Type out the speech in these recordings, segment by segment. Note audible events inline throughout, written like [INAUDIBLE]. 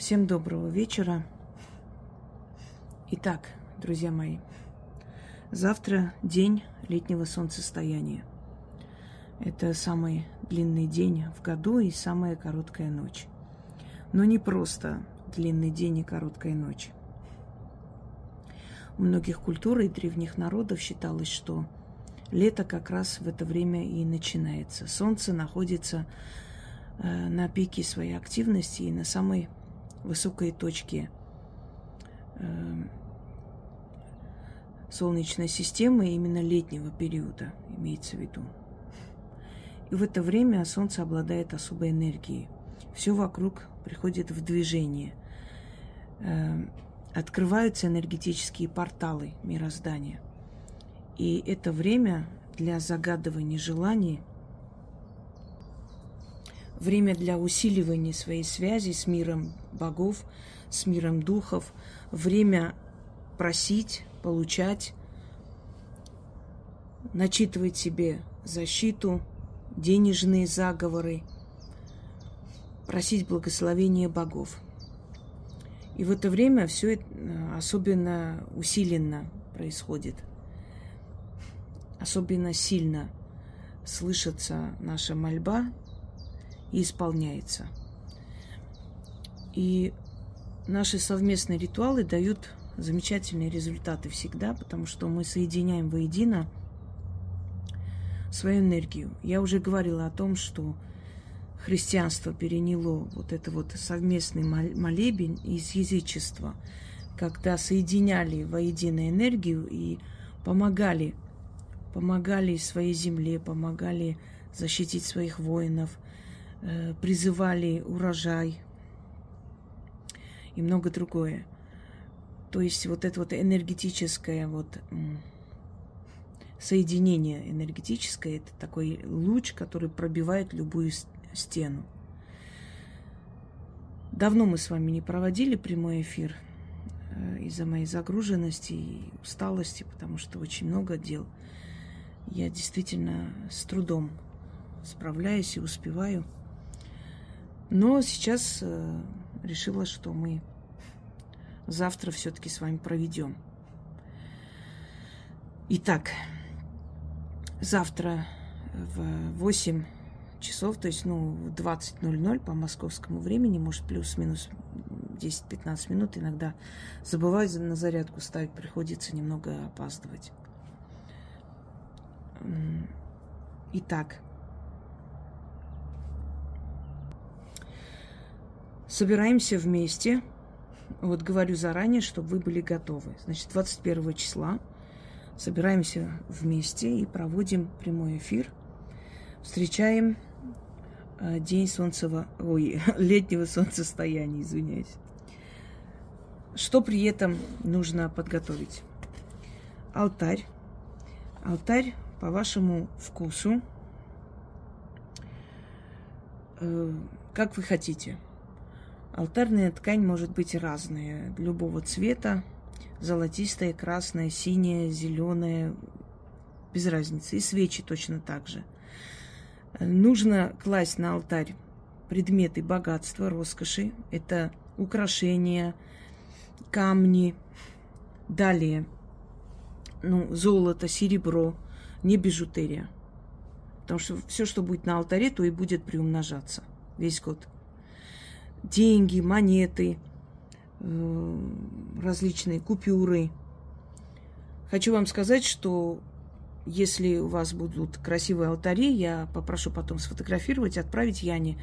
Всем доброго вечера. Итак, друзья мои, завтра день летнего солнцестояния. Это самый длинный день в году и самая короткая ночь. Но не просто длинный день и короткая ночь. У многих культур и древних народов считалось, что лето как раз в это время и начинается. Солнце находится э, на пике своей активности и на самой высокой точке э, Солнечной системы именно летнего периода, имеется в виду. И в это время Солнце обладает особой энергией. Все вокруг приходит в движение. Э, открываются энергетические порталы мироздания. И это время для загадывания желаний, время для усиливания своей связи с миром богов, с миром духов, время просить, получать, начитывать себе защиту, денежные заговоры, просить благословения богов. И в это время все э, особенно усиленно происходит. Особенно сильно слышится наша мольба и исполняется. И наши совместные ритуалы дают замечательные результаты всегда, потому что мы соединяем воедино свою энергию. Я уже говорила о том, что христианство переняло вот это вот совместный молебень из язычества, когда соединяли воедино энергию и помогали, помогали своей земле, помогали защитить своих воинов, призывали урожай и много другое. То есть вот это вот энергетическое вот соединение энергетическое, это такой луч, который пробивает любую стену. Давно мы с вами не проводили прямой эфир э, из-за моей загруженности и усталости, потому что очень много дел. Я действительно с трудом справляюсь и успеваю. Но сейчас э, решила, что мы завтра все-таки с вами проведем. Итак, завтра в 8 часов, то есть, ну, в 20.00 по московскому времени, может, плюс-минус 10-15 минут, иногда забываю на зарядку ставить, приходится немного опаздывать. Итак, собираемся вместе – вот говорю заранее, чтобы вы были готовы. Значит, 21 числа собираемся вместе и проводим прямой эфир. Встречаем э, день солнцева, ой, [LAUGHS] летнего солнцестояния, извиняюсь. Что при этом нужно подготовить? Алтарь. Алтарь по вашему вкусу, э, как вы хотите – Алтарная ткань может быть разная, любого цвета, золотистая, красная, синяя, зеленая, без разницы. И свечи точно так же. Нужно класть на алтарь предметы богатства, роскоши. Это украшения, камни. Далее, ну, золото, серебро, не бижутерия. Потому что все, что будет на алтаре, то и будет приумножаться весь год деньги, монеты, э, различные купюры. Хочу вам сказать, что если у вас будут красивые алтари, я попрошу потом сфотографировать, отправить Яне.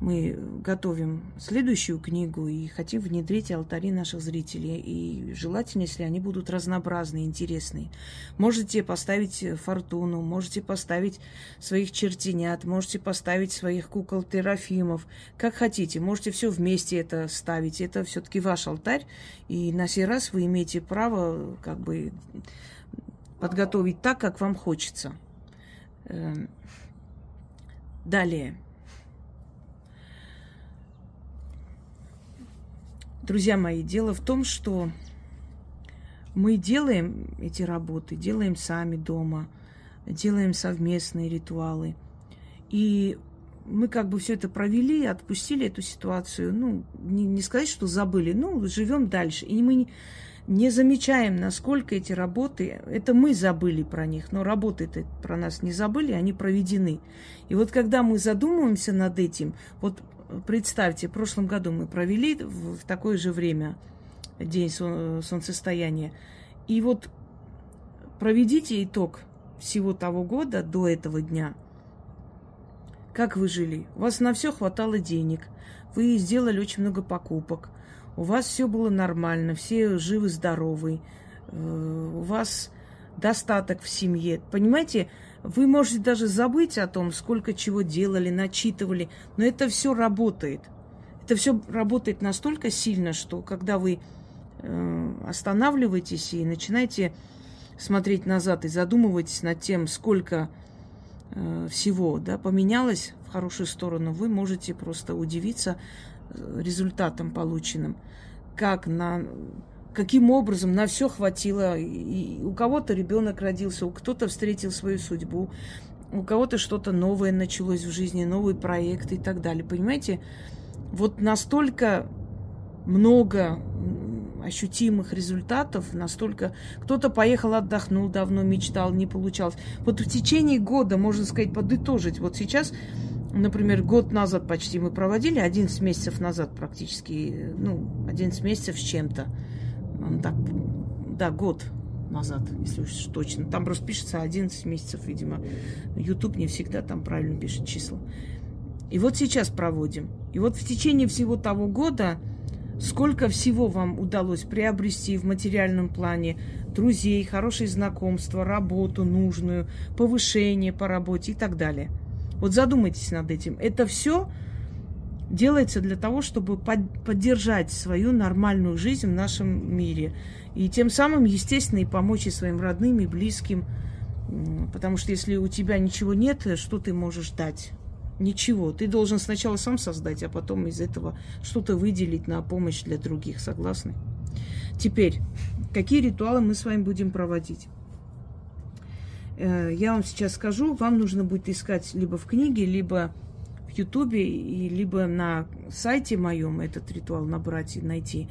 Мы готовим следующую книгу и хотим внедрить алтари наших зрителей. И желательно, если они будут разнообразные, интересные. Можете поставить фортуну, можете поставить своих чертенят, можете поставить своих кукол терафимов, как хотите. Можете все вместе это ставить. Это все-таки ваш алтарь. И на сей раз вы имеете право как бы подготовить так, как вам хочется. Эм, далее. Друзья мои, дело в том, что мы делаем эти работы, делаем сами дома, делаем совместные ритуалы. И мы как бы все это провели, отпустили эту ситуацию. Ну, не, не сказать, что забыли, ну, живем дальше. И мы не, не замечаем, насколько эти работы, это мы забыли про них, но работы-то про нас не забыли, они проведены. И вот когда мы задумываемся над этим, вот представьте, в прошлом году мы провели в, в такое же время день солнцестояния, и вот проведите итог всего того года до этого дня. Как вы жили? У вас на все хватало денег, вы сделали очень много покупок, у вас все было нормально, все живы-здоровы, э, у вас достаток в семье. Понимаете, вы можете даже забыть о том, сколько чего делали, начитывали, но это все работает. Это все работает настолько сильно, что когда вы э, останавливаетесь и начинаете смотреть назад и задумываетесь над тем, сколько э, всего да, поменялось в хорошую сторону, вы можете просто удивиться результатом полученным, как на каким образом на все хватило. И у кого-то ребенок родился, у кто-то встретил свою судьбу, у кого-то что-то новое началось в жизни, новый проект и так далее. Понимаете, вот настолько много ощутимых результатов, настолько кто-то поехал, отдохнул, давно мечтал, не получалось. Вот в течение года, можно сказать, подытожить. Вот сейчас Например, год назад почти мы проводили, 11 месяцев назад практически, ну, 11 месяцев с чем-то. Так, да, год назад, если уж точно. Там просто пишется 11 месяцев, видимо. YouTube не всегда там правильно пишет числа. И вот сейчас проводим. И вот в течение всего того года сколько всего вам удалось приобрести в материальном плане, друзей, хорошие знакомства, работу нужную, повышение по работе и так далее – вот задумайтесь над этим. Это все делается для того, чтобы под, поддержать свою нормальную жизнь в нашем мире. И тем самым, естественно, и помочь и своим родным, и близким. Потому что если у тебя ничего нет, что ты можешь дать? Ничего. Ты должен сначала сам создать, а потом из этого что-то выделить на помощь для других. Согласны? Теперь, какие ритуалы мы с вами будем проводить? Э, я вам сейчас скажу, вам нужно будет искать либо в книге, либо в Ютубе, и либо на сайте моем этот ритуал набрать и найти.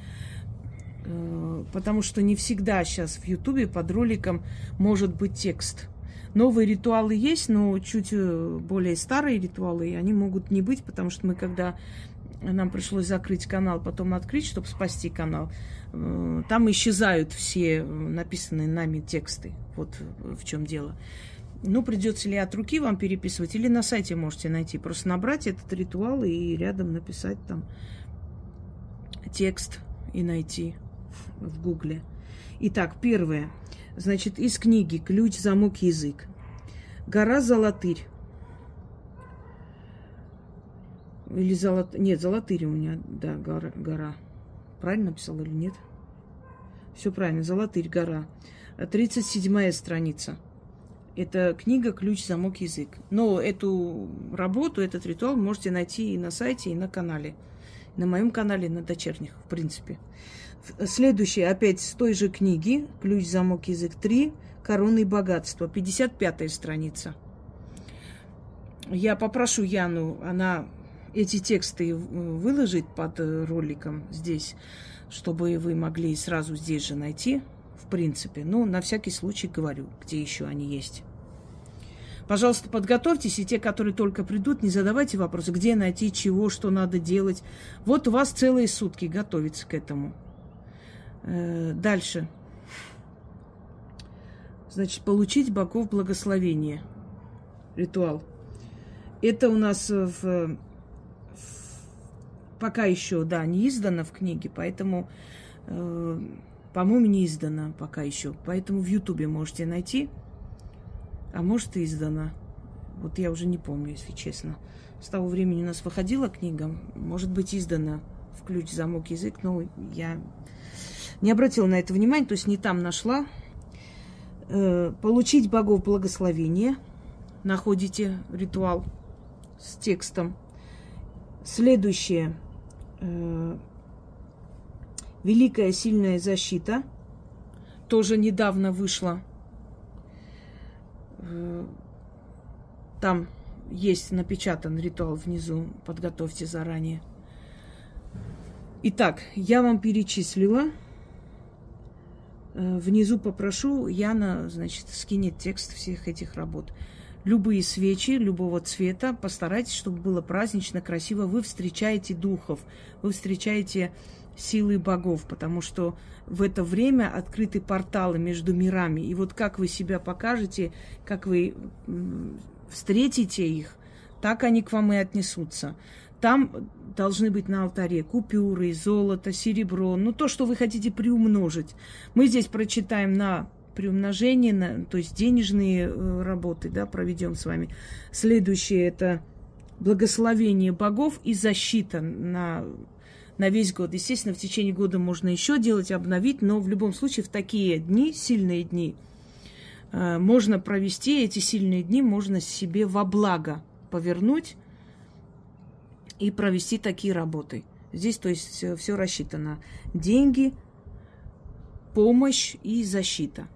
Э, потому что не всегда сейчас в Ютубе под роликом может быть текст. Новые ритуалы есть, но чуть э, более старые ритуалы, они могут не быть, потому что мы когда нам пришлось закрыть канал, потом открыть, чтобы спасти канал, Э, там исчезают все написанные нами тексты. Вот в чем дело. Ну, придется ли от руки вам переписывать, или на сайте можете найти. Просто набрать этот ритуал и рядом написать там текст и найти в гугле. Итак, первое. Значит, из книги «Ключ, замок, язык». Гора Золотырь. Или Золот... Нет, Золотырь у меня, да, гора. гора. Правильно написал или нет? Все правильно. Золотырь гора. 37 страница. Это книга «Ключ, замок, язык». Но эту работу, этот ритуал можете найти и на сайте, и на канале. На моем канале, на дочерних, в принципе. Следующее, опять с той же книги «Ключ, замок, язык 3. Короны и богатство». 55 страница. Я попрошу Яну, она эти тексты выложить под э, роликом здесь, чтобы вы могли сразу здесь же найти, в принципе. Ну, на всякий случай говорю, где еще они есть. Пожалуйста, подготовьтесь, и те, которые только придут, не задавайте вопросы, где найти, чего, что надо делать. Вот у вас целые сутки готовиться к этому. Э, дальше. Значит, получить богов благословения. Ритуал. Это у нас в пока еще, да, не издано в книге, поэтому, э, по-моему, не издано пока еще. Поэтому в Ютубе можете найти, а может и издано. Вот я уже не помню, если честно. С того времени у нас выходила книга, может быть, издана в ключ, замок, язык, но я не обратила на это внимания, то есть не там нашла. Э, получить богов благословения. Находите ритуал с текстом. Следующее – э, Великая сильная защита тоже недавно вышла. Э, там есть напечатан ритуал внизу, подготовьте заранее. Итак, я вам перечислила. Э, внизу попрошу, Яна, значит, скинет текст всех этих работ. Любые свечи любого цвета, постарайтесь, чтобы было празднично, красиво. Вы встречаете духов, вы встречаете силы богов, потому что в это время открыты порталы между мирами. И вот как вы себя покажете, как вы встретите их, так они к вам и отнесутся. Там должны быть на алтаре купюры, золото, серебро, ну то, что вы хотите приумножить. Мы здесь прочитаем на приумножение, на, то есть денежные э, работы, да, проведем с вами. Следующее это благословение богов и защита на на весь год. Естественно, в течение года можно еще делать, обновить, но в любом случае в такие дни, сильные дни, э, можно провести эти сильные дни, можно себе во благо повернуть и провести такие работы. Здесь, то есть, все рассчитано. Деньги, помощь и защита.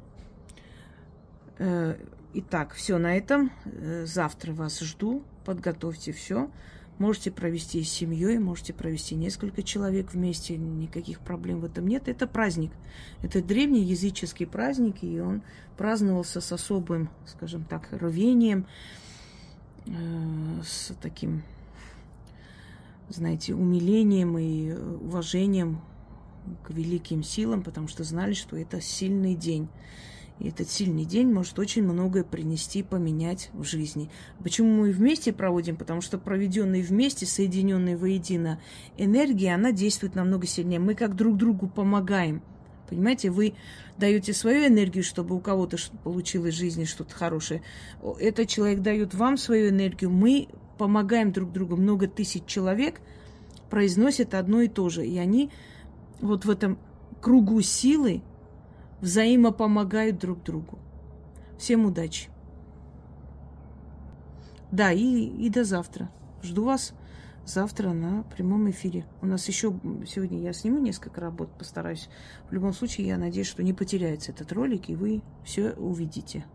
Э, итак, все на этом. Э, завтра вас жду. Подготовьте все. Можете провести с семьей, можете провести несколько человек вместе, никаких проблем в этом нет. Это праздник. Это древний языческий праздник, и он праздновался с особым, скажем так, рвением, э, с таким, знаете, умилением и уважением к великим силам, потому что знали, что это сильный день. И этот сильный день может очень многое принести, поменять в жизни. Почему мы вместе проводим? Потому что проведенные вместе, соединенные воедино энергия, она действует намного сильнее. Мы как друг другу помогаем. Понимаете, вы даете свою энергию, чтобы у кого-то получилось в жизни что-то хорошее. Этот человек дает вам свою энергию. Мы помогаем друг другу. Много тысяч человек произносят одно и то же. И они вот в этом кругу силы взаимопомогают друг другу. Всем удачи. Да, и, и до завтра. Жду вас завтра на прямом эфире. У нас еще сегодня я сниму несколько работ, постараюсь. В любом случае, я надеюсь, что не потеряется этот ролик, и вы все увидите.